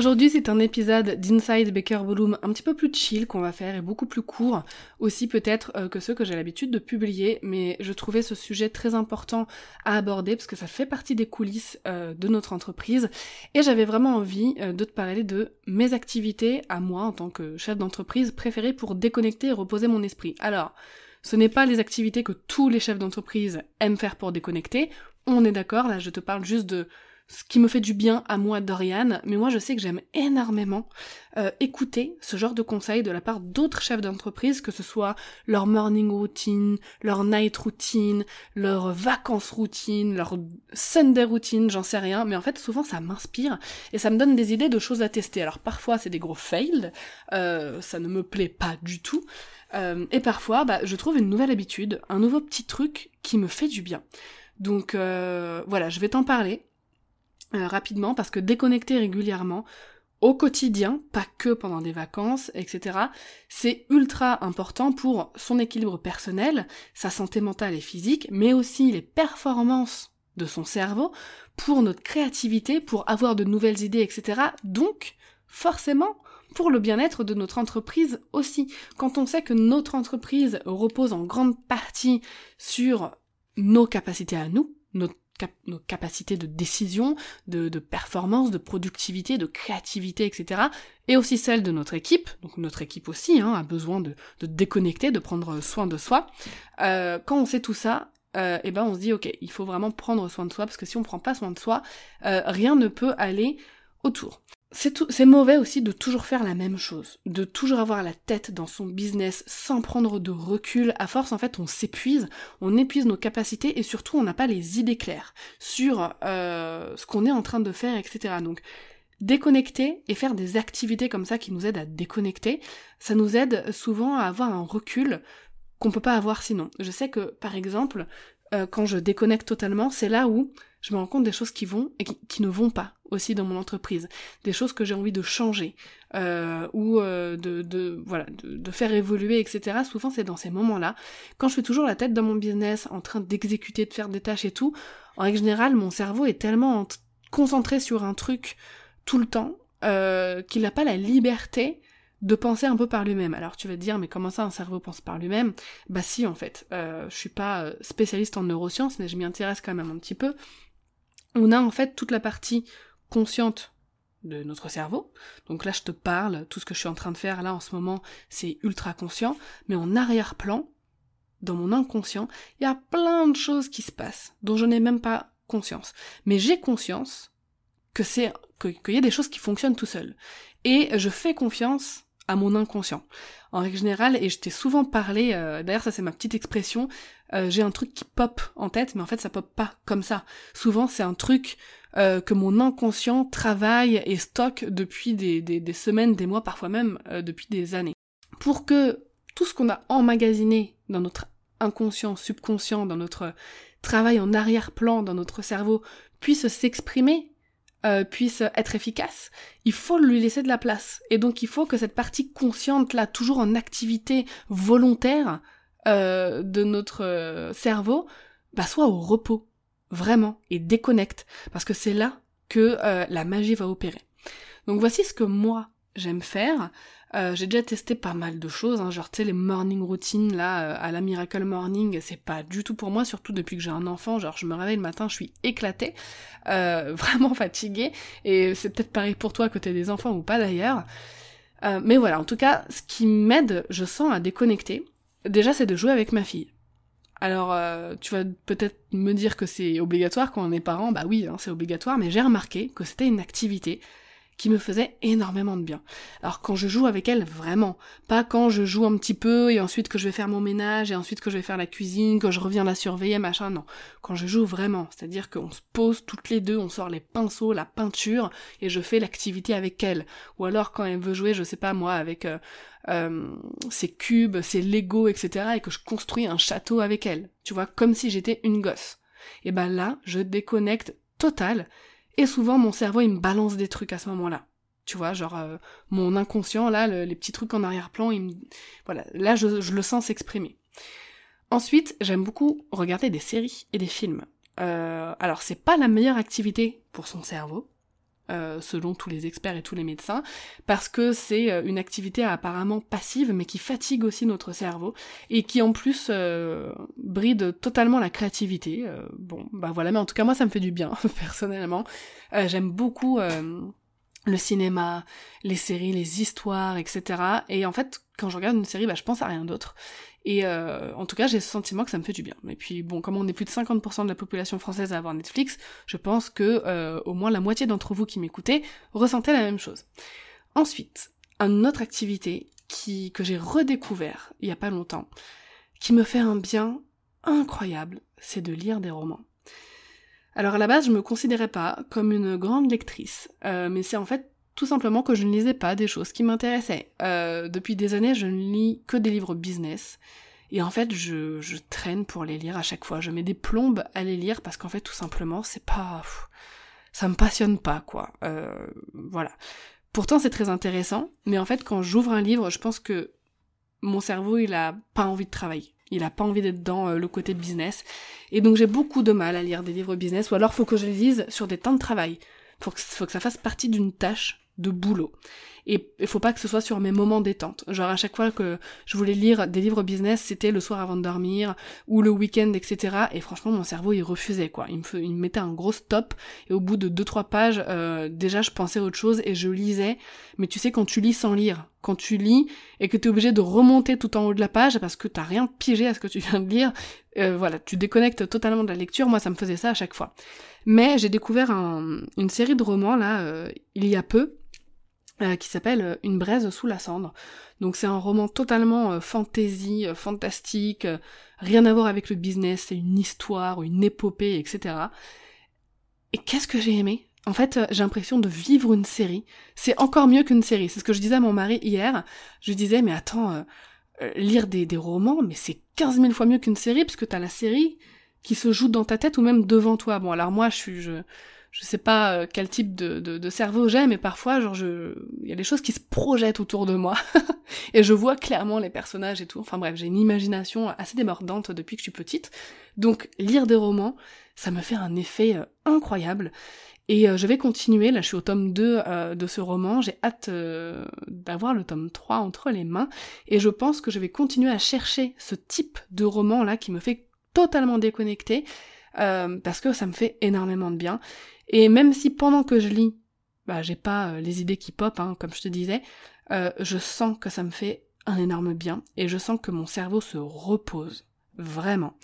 Aujourd'hui, c'est un épisode d'Inside Baker Volume un petit peu plus chill qu'on va faire et beaucoup plus court, aussi peut-être euh, que ceux que j'ai l'habitude de publier, mais je trouvais ce sujet très important à aborder parce que ça fait partie des coulisses euh, de notre entreprise et j'avais vraiment envie euh, de te parler de mes activités à moi en tant que chef d'entreprise préférées pour déconnecter et reposer mon esprit. Alors, ce n'est pas les activités que tous les chefs d'entreprise aiment faire pour déconnecter, on est d'accord, là je te parle juste de ce qui me fait du bien à moi, Dorian, mais moi je sais que j'aime énormément euh, écouter ce genre de conseils de la part d'autres chefs d'entreprise, que ce soit leur morning routine, leur night routine, leur vacances routine, leur Sunday routine, j'en sais rien, mais en fait souvent ça m'inspire et ça me donne des idées de choses à tester. Alors parfois c'est des gros fails, euh, ça ne me plaît pas du tout, euh, et parfois bah, je trouve une nouvelle habitude, un nouveau petit truc qui me fait du bien. Donc voilà, je vais t'en parler. Euh, rapidement parce que déconnecter régulièrement au quotidien, pas que pendant des vacances, etc., c'est ultra important pour son équilibre personnel, sa santé mentale et physique, mais aussi les performances de son cerveau, pour notre créativité, pour avoir de nouvelles idées, etc. Donc, forcément, pour le bien-être de notre entreprise aussi. Quand on sait que notre entreprise repose en grande partie sur nos capacités à nous, notre nos capacités de décision, de, performance, de productivité, de créativité, etc. Et aussi celles de notre équipe. Donc notre équipe aussi hein, a besoin de, déconnecter, de prendre soin de soi. Euh, quand on sait tout ça, euh, eh ben on se dit ok, il faut vraiment prendre soin de soi parce que si on prend pas soin de soi, euh, rien ne peut aller autour c'est mauvais aussi de toujours faire la même chose, de toujours avoir la tête dans son business sans prendre de recul. À force, en fait, on s'épuise, on épuise nos capacités et surtout, on n'a pas les idées claires sur euh, ce qu'on est en train de faire, etc. Donc, déconnecter et faire des activités comme ça qui nous aident à déconnecter, ça nous aide souvent à avoir un recul qu'on peut pas avoir sinon. Je sais que, par exemple, euh, quand je déconnecte totalement, c'est là où je me rends compte des choses qui vont et qui, ne vont pas aussi dans mon entreprise, des choses que j'ai envie de changer euh, ou euh, de, de, voilà de, faire évoluer, etc. Souvent c'est dans ces moments-là, quand je fais toujours la tête dans mon business, en train d'exécuter, de faire des tâches et tout. En règle générale, mon cerveau est tellement concentré sur un truc tout le temps euh, qu'il n'a pas la liberté de penser un peu par lui-même. Alors tu vas te dire, mais comment ça un cerveau pense par lui-même? Bah si en fait, euh, je suis pas spécialiste en neurosciences, mais je m'y intéresse quand même un petit peu on a en fait toute la partie consciente de notre cerveau. Donc là, je te parle, tout ce que je suis en train de faire là en ce moment, c'est ultra conscient, mais en arrière-plan, dans mon inconscient, il y a plein de choses qui se passent dont je n'ai même pas conscience. Mais j'ai conscience que c'est qu'il y a des choses qui fonctionnent tout seul. Et je fais confiance à mon inconscient. En règle générale, et je t'ai souvent parlé, euh, d'ailleurs ça c'est ma petite expression, euh, j'ai un truc qui pop en tête, mais en fait ça pop pas comme ça. Souvent c'est un truc euh, que mon inconscient travaille et stocke depuis des, des, semaines, des mois, parfois même depuis des années. Pour que tout ce qu'on a emmagasiné dans notre inconscient, subconscient, dans notre travail en arrière-plan, dans notre cerveau, puisse s'exprimer euh, puisse être efficace, il faut lui laisser de la place. Et donc il faut que cette partie consciente là, toujours en activité volontaire euh, de notre euh, cerveau, bah, soit au repos, vraiment, et déconnecte, parce que c'est là que la magie va opérer. Donc voici ce que moi j'aime faire. Euh, j'ai déjà testé pas mal de choses, hein, genre tu sais les morning routines là euh, à la Miracle Morning, c'est pas du tout pour moi, surtout depuis que j'ai un enfant, genre je me réveille le matin, je suis éclatée, euh, vraiment fatiguée, et c'est peut-être pareil pour toi que t'aies des enfants ou pas d'ailleurs. mais voilà, en tout cas, ce qui m'aide, je sens, à déconnecter, déjà c'est de jouer avec ma fille. Alors, tu vas peut-être me dire que c'est obligatoire quand on est parent, bah oui, hein, c'est obligatoire, mais j'ai remarqué que c'était une activité qui me faisait énormément de bien. Alors quand je joue avec elle, vraiment, pas quand je joue un petit peu et ensuite que je vais faire mon ménage et ensuite que je vais faire la cuisine, que je reviens la surveiller, machin, non. Quand je joue vraiment, c'est-à-dire qu'on se pose toutes les deux, on sort les pinceaux, la peinture et je fais l'activité avec elle. Ou alors quand elle veut jouer, je sais pas moi, avec euh, euh, ses cubes, ses Lego, etc. et que je construis un château avec elle. Tu vois, comme si j'étais une gosse. Et ben là, je déconnecte total et souvent, mon cerveau, il me balance des trucs à ce moment-là. Tu vois, genre, euh, mon inconscient, là, les petits trucs en arrière-plan, il me... Voilà, là, je, le sens s'exprimer. Ensuite, j'aime beaucoup regarder des séries et des films. Euh, alors, c'est pas la meilleure activité pour son cerveau, euh, selon tous les experts et tous les médecins, parce que c'est euh, une activité apparemment passive, mais qui fatigue aussi notre cerveau, et qui en plus euh, bride totalement la créativité. bon, bah voilà, mais en tout cas moi ça me fait du bien, personnellement. J'aime beaucoup le cinéma, les séries, les histoires, etc. Et en fait, quand je regarde une série, bah, je pense à rien d'autre. Et euh, en tout cas, j'ai ce sentiment que ça me fait du bien. Et puis bon, comme on est plus de 50% de la population française à avoir Netflix, je pense que euh, au moins la moitié d'entre vous qui m'écoutez ressentaient la même chose. Ensuite, une autre activité qui que j'ai redécouvert il y a pas longtemps, qui me fait un bien incroyable, c'est de lire des romans. Alors à la base, je me considérais pas comme une grande lectrice, euh, mais c'est en fait tout simplement que je ne lisais pas des choses qui m'intéressaient. Euh, depuis des années, je ne lis que des livres business. Et en fait, je, je, traîne pour les lire à chaque fois. Je mets des plombes à les lire parce qu'en fait, tout simplement, c'est pas... ça me passionne pas, quoi. Euh, voilà. Pourtant, c'est très intéressant. Mais en fait, quand j'ouvre un livre, je pense que mon cerveau, il a pas envie de travailler. Il a pas envie d'être dans euh, le côté business. Et donc, j'ai beaucoup de mal à lire des livres business. Ou alors, faut que je les lise sur des temps de travail. Faut que, faut que ça fasse partie d'une tâche de boulot. Et il faut pas que ce soit sur mes moments détente. Genre à chaque fois que je voulais lire des livres business, c'était le soir avant de dormir ou le week-end, etc. Et franchement, mon cerveau il refusait quoi. Il me, mettait un gros stop et au bout de deux trois pages, euh, déjà je pensais à autre chose et je lisais. Mais tu sais quand tu lis sans lire, quand tu lis et que tu es obligé de remonter tout en haut de la page parce que t'as rien pigé à ce que tu viens de lire, euh, voilà, tu déconnectes totalement de la lecture. Moi, ça me faisait ça à chaque fois. Mais j'ai découvert une série de romans là euh, il y a peu euh, qui s'appelle euh, Une braise sous la cendre. Donc c'est un roman totalement euh, fantasy, fantastique, rien à voir avec le business, c'est une histoire, une épopée, etc. Et qu'est-ce que j'ai aimé? En fait, j'ai l'impression de vivre une série. C'est encore mieux qu'une série. C'est ce que je disais à mon mari hier. Je disais, mais attends, lire des, romans, mais c'est 15 000 fois mieux qu'une série, puisque t'as la série qui se joue dans ta tête ou même devant toi. Bon, alors moi, je suis... Je, je sais pas euh, quel type de, de, cerveau j'ai, mais parfois, genre, je, il y a des choses qui se projettent autour de moi, et je vois clairement les personnages et tout. Enfin bref, j'ai une imagination assez démordante depuis que je suis petite. Donc, lire des romans, ça me fait un effet euh, incroyable. Et euh, je vais continuer, là je suis au tome 2 de ce roman, j'ai hâte d'avoir le tome 3 entre les mains, et je pense que je vais continuer à chercher ce type de roman là qui me fait totalement déconnecter, parce que ça me fait énormément de bien. Et même si pendant que je lis, bah j'ai pas euh, les idées qui pop, hein, comme je te disais, euh, je sens que ça me fait un énorme bien et je sens que mon cerveau se repose vraiment.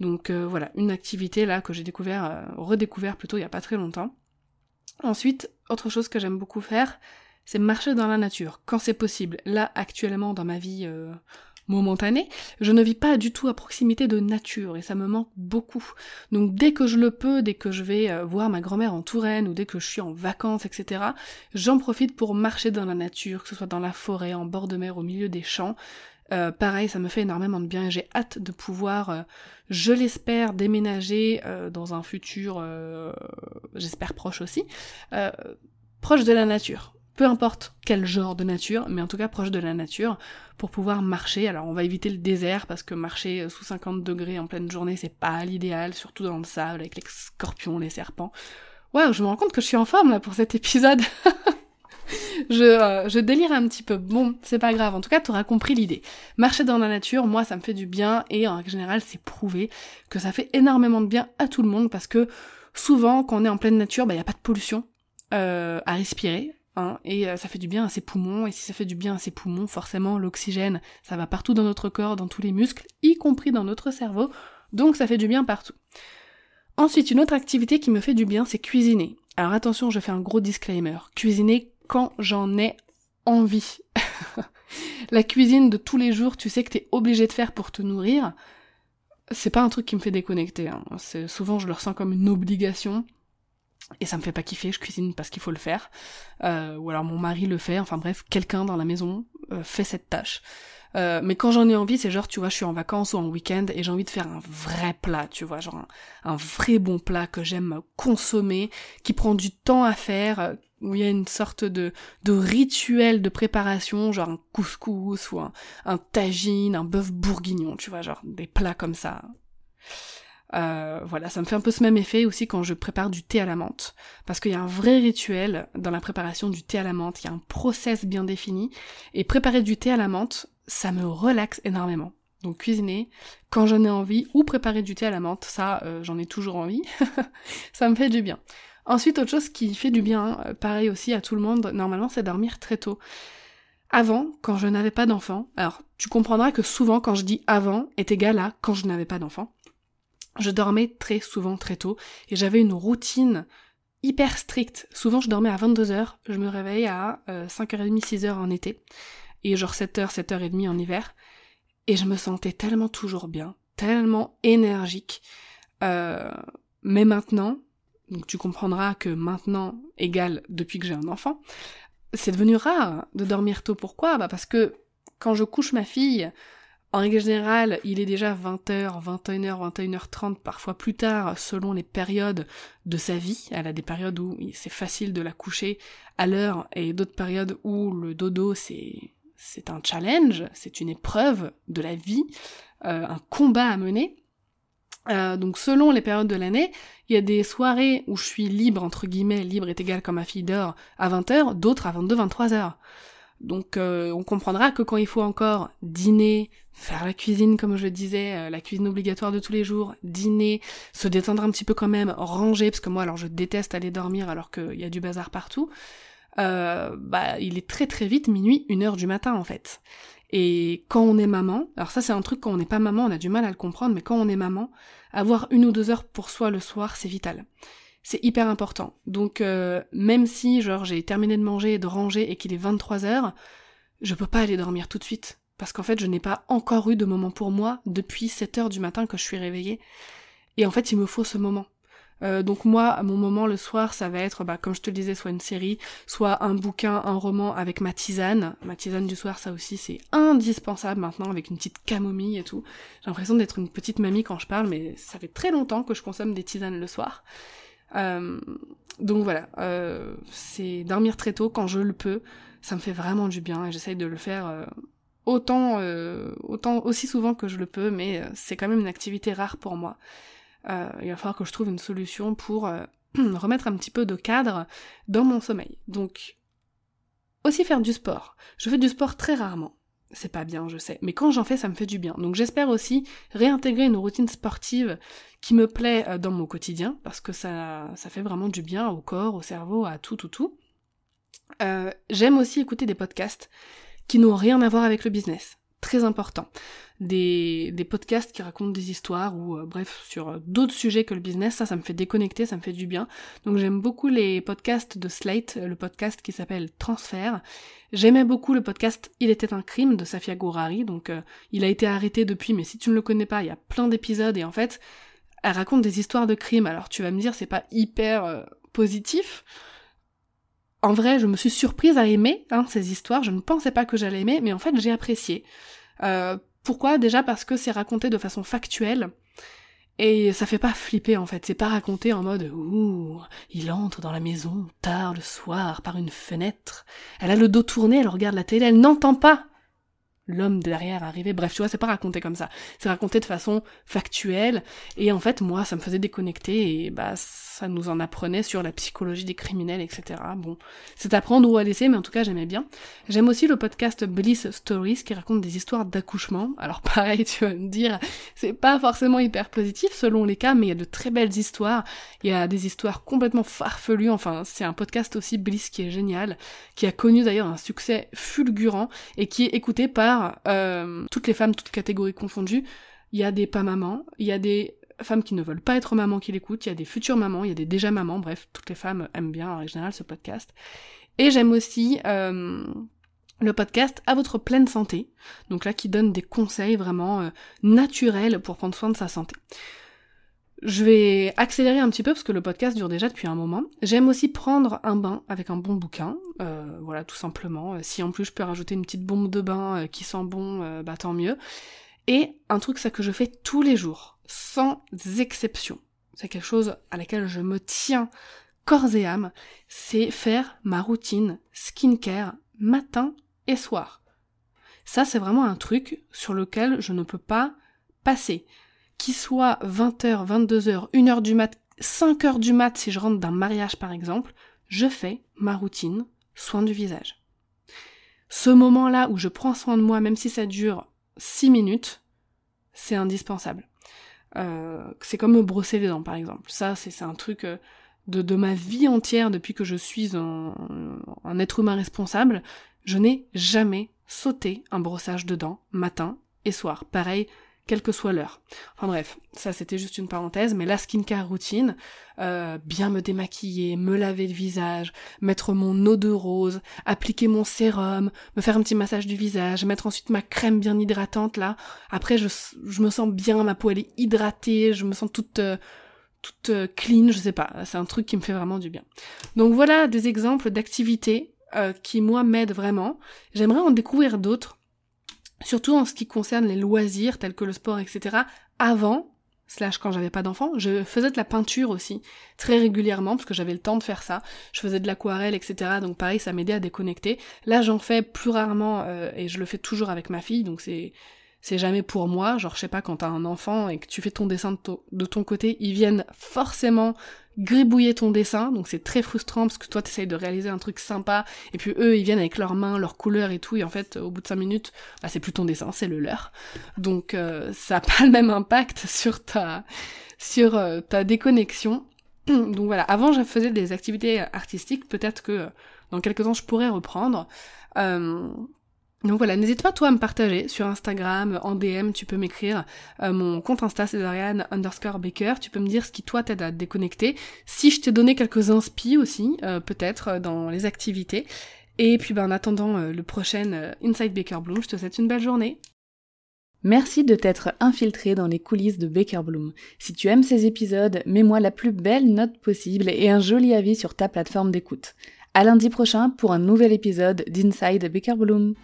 Donc euh, voilà, une activité là que j'ai découvert, redécouvert plutôt il y a pas très longtemps. Ensuite, autre chose que j'aime beaucoup faire, c'est marcher dans la nature, quand c'est possible. Là, actuellement, dans ma vie momentanée, je ne vis pas du tout à proximité de nature et ça me manque beaucoup. Donc dès que je le peux, dès que je vais euh, voir ma grand-mère en Touraine ou dès que je suis en vacances, etc., j'en profite pour marcher dans la nature, que ce soit dans la forêt, en bord de mer, au milieu des champs. Euh, pareil, ça me fait énormément de bien et j'ai hâte de pouvoir, euh, je l'espère, déménager dans un futur, j'espère proche aussi, proche de la nature peu importe quel genre de nature, mais en tout cas proche de la nature, pour pouvoir marcher. Alors on va éviter le désert, parce que marcher sous 50 degrés en pleine journée, c'est pas l'idéal, surtout dans le sable, avec les scorpions, les serpents. Waouh, je me rends compte que je suis en forme là pour cet épisode. je, euh, je délire un petit peu. Bon, c'est pas grave. En tout cas, tu auras compris l'idée. Marcher dans la nature, moi, ça me fait du bien et en général, c'est prouvé que ça fait énormément de bien à tout le monde parce que souvent, quand on est en pleine nature, il bah, n'y a pas de pollution euh, à respirer. Hein, et euh, ça fait du bien à ses poumons, et si ça fait du bien à ses poumons, forcément l'oxygène, ça va partout dans notre corps, dans tous les muscles, y compris dans notre cerveau, donc ça fait du bien partout. Ensuite, une autre activité qui me fait du bien, c'est cuisiner. Alors attention, je fais un gros disclaimer. Cuisiner quand j'en ai envie. la cuisine de tous les jours, tu sais que t'es obligé de faire pour te nourrir, c'est pas un truc qui me fait déconnecter. Hein. Souvent, je le ressens comme une obligation. Et ça me fait pas kiffer, je cuisine parce qu'il faut le faire. Euh, ou alors mon mari le fait, enfin bref, quelqu'un dans la maison euh, fait cette tâche. Euh, mais quand j'en ai envie, c'est genre, tu vois, je suis en vacances ou en week-end et j'ai envie de faire un vrai plat, tu vois, genre un, vrai bon plat que j'aime consommer, qui prend du temps à faire, où il y a une sorte de, de rituel de préparation, genre un couscous ou un, un tagine, un bœuf bourguignon, tu vois, genre des plats comme ça. Euh, voilà, ça me fait un peu ce même effet aussi quand je prépare du thé à la menthe, parce qu'il y a un vrai rituel dans la préparation du thé à la menthe, il y a un process bien défini, et préparer du thé à la menthe, ça me relaxe énormément. Donc cuisiner quand j'en ai envie, ou préparer du thé à la menthe, ça euh, j'en ai toujours envie, ça me fait du bien. Ensuite, autre chose qui fait du bien, euh, pareil aussi à tout le monde, normalement, c'est dormir très tôt. Avant, quand je n'avais pas d'enfant, alors tu comprendras que souvent quand je dis avant est égal à quand je n'avais pas d'enfant, je dormais très souvent très tôt et j'avais une routine hyper stricte. Souvent je dormais à 22h, je me réveillais à 5h30, 6h en été et genre 7h, 7h30 en hiver et je me sentais tellement toujours bien, tellement énergique. Euh, mais maintenant, donc tu comprendras que maintenant égale depuis que j'ai un enfant, c'est devenu rare de dormir tôt. Pourquoi? Bah parce que quand je couche ma fille, en règle générale, il est déjà 20h, 21h, 21h30, parfois plus tard, selon les périodes de sa vie. Elle a des périodes où c'est facile de la coucher à l'heure et d'autres périodes où le dodo c'est un challenge, c'est une épreuve de la vie, euh, un combat à mener. Euh, donc selon les périodes de l'année, il y a des soirées où je suis libre, entre guillemets, libre est égal comme ma fille dort à 20h, d'autres à 22-23h. Donc euh, on comprendra que quand il faut encore dîner, faire la cuisine comme je disais, euh, la cuisine obligatoire de tous les jours, dîner, se détendre un petit peu quand même, ranger, parce que moi alors je déteste aller dormir alors qu'il y a du bazar partout, bah il est très très vite minuit, une heure du matin en fait. Et quand on est maman, alors ça c'est un truc quand on n'est pas maman, on a du mal à le comprendre, mais quand on est maman, avoir une ou deux heures pour soi le soir, c'est vital c'est hyper important. Donc euh, même si genre j'ai terminé de manger, de ranger et qu'il est 23 heures, je peux pas aller dormir tout de suite parce qu'en fait je n'ai pas encore eu de moment pour moi depuis 7 heures du matin que je suis réveillée. Et en fait il me faut ce moment. Euh, donc moi, mon moment le soir, ça va être, bah, comme je te le disais, soit une série, soit un bouquin, un roman avec ma tisane. Ma tisane du soir, ça aussi, c'est indispensable maintenant, avec une petite camomille et tout. J'ai l'impression d'être une petite mamie quand je parle, mais ça fait très longtemps que je consomme des tisanes le soir. Euh, donc voilà, euh, c'est dormir très tôt quand je le peux. Ça me fait vraiment du bien et j'essaye de le faire autant, autant aussi souvent que je le peux, mais c'est quand même une activité rare pour moi. Il va falloir que je trouve une solution pour remettre un petit peu de cadre dans mon sommeil. Donc aussi faire du sport. Je fais du sport très rarement c'est pas bien, je sais. Mais quand j'en fais, ça me fait du bien. Donc j'espère aussi réintégrer une routine sportive qui me plaît euh, dans mon quotidien, parce que ça, ça fait vraiment du bien au corps, au cerveau, à tout, tout, tout. Euh, j'aime aussi écouter des podcasts qui n'ont rien à voir avec le business. Très important des, des podcasts qui racontent des histoires ou euh, bref sur euh, d'autres sujets que le business, ça ça me fait déconnecter, ça me fait du bien. Donc j'aime beaucoup les podcasts de Slate, le podcast qui s'appelle Transfert. J'aimais beaucoup le podcast Il était un crime de Safia Gourari, donc euh, il a été arrêté depuis, mais si tu ne le connais pas, il y a plein d'épisodes et en fait, elle raconte des histoires de crimes. Alors tu vas me dire c'est pas hyper positif. En vrai, je me suis surprise à aimer hein, ces histoires. Je ne pensais pas que j'allais aimer, mais en fait, j'ai apprécié. Euh, pourquoi? Déjà parce que c'est raconté de façon factuelle. Et ça fait pas flipper en fait, c'est pas raconté en mode ouh, il entre dans la maison tard le soir par une fenêtre. Elle a le dos tourné, elle regarde la télé, elle n'entend pas l'homme derrière arriver. Bref, tu vois, c'est pas raconté comme ça. C'est raconté de façon factuelle. Et en fait, moi, ça me faisait déconnecter et bah, ça nous en apprenait sur la psychologie des criminels, etc. Bon, c'est à prendre ou à laisser, mais en tout cas, j'aimais bien. J'aime aussi le podcast Bliss Stories qui raconte des histoires d'accouchement. Alors pareil, tu vas me dire, c'est pas forcément hyper positif selon les cas, mais il y a de très belles histoires. Il y a des histoires complètement farfelues. Enfin, c'est un podcast aussi Bliss qui est génial, qui a connu d'ailleurs un succès fulgurant et qui est écouté par euh, toutes les femmes, toutes catégories confondues. Il y a des pas mamans, il y a des femmes qui ne veulent pas être mamans qui l'écoutent, il y a des futures mamans, il y a des déjà mamans, bref, toutes les femmes aiment bien en général ce podcast. Et j'aime aussi euh, le podcast à votre pleine santé, donc là qui donne des conseils vraiment euh, naturels pour prendre soin de sa santé. Je vais accélérer un petit peu parce que le podcast dure déjà depuis un moment. J'aime aussi prendre un bain avec un bon bouquin, euh, voilà tout simplement. Si en plus je peux rajouter une petite bombe de bain qui sent bon, bah tant mieux. Et un truc ça que je fais tous les jours, sans exception. C'est quelque chose à laquelle je me tiens corps et âme, c'est faire ma routine skincare matin et soir. Ça, c'est vraiment un truc sur lequel je ne peux pas passer. Qu'il soit 20h, 22h, 1h du mat, 5h du mat si je rentre d'un mariage par exemple, je fais ma routine soin du visage. Ce moment-là où je prends soin de moi, même si ça dure 6 minutes, c'est indispensable. Euh, c'est comme me brosser les dents par exemple. Ça, c'est un truc euh, de, ma vie entière depuis que je suis un, un être humain responsable. Je n'ai jamais sauté un brossage de dents matin et soir. Pareil, quelle que soit l'heure. Enfin bref, ça c'était juste une parenthèse, mais la skincare routine, euh, bien me démaquiller, me laver le visage, mettre mon eau de rose, appliquer mon sérum, me faire un petit massage du visage, mettre ensuite ma crème bien hydratante là. Après je, me sens bien, ma peau elle est hydratée, je me sens toute... Euh, toute euh, clean, je sais pas, c'est un truc qui me fait vraiment du bien. Donc voilà des exemples d'activités qui moi m'aident vraiment. J'aimerais en découvrir d'autres surtout en ce qui concerne les loisirs tels que le sport, etc. Avant, slash quand j'avais pas d'enfant, je faisais de la peinture aussi, très régulièrement, parce que j'avais le temps de faire ça. Je faisais de l'aquarelle, etc. Donc pareil, ça m'aidait à déconnecter. Là, j'en fais plus rarement, euh, et je le fais toujours avec ma fille, donc c'est c'est jamais pour moi. Genre, je sais pas, quand t'as un enfant et que tu fais ton dessin de, de ton côté, ils viennent forcément gribouiller ton dessin, donc c'est très frustrant parce que toi t'essayes de réaliser un truc sympa, et puis eux ils viennent avec leurs mains, leurs couleurs et tout, et en fait au bout de 5 minutes, bah, c'est plus ton dessin, c'est le leur. Donc euh, ça a pas le même impact sur ta sur euh, ta déconnexion. Donc voilà, avant je faisais des activités artistiques, peut-être que euh, dans quelques temps je pourrais reprendre. Donc voilà, n'hésite pas toi à me partager sur Instagram, en DM, tu peux m'écrire euh, mon compte Insta c'est underscore Baker, tu peux me dire ce qui toi t'aide à te déconnecter, si je t'ai donné quelques inspi aussi, euh, peut-être euh, dans les activités. Et puis ben, en attendant le prochain Inside Baker Bloom, je te souhaite une belle journée. Merci de t'être infiltré dans les coulisses de Baker Bloom. Si tu aimes ces épisodes, mets-moi la plus belle note possible et un joli avis sur ta plateforme d'écoute. À lundi prochain pour un nouvel épisode d'Inside Baker Bloom.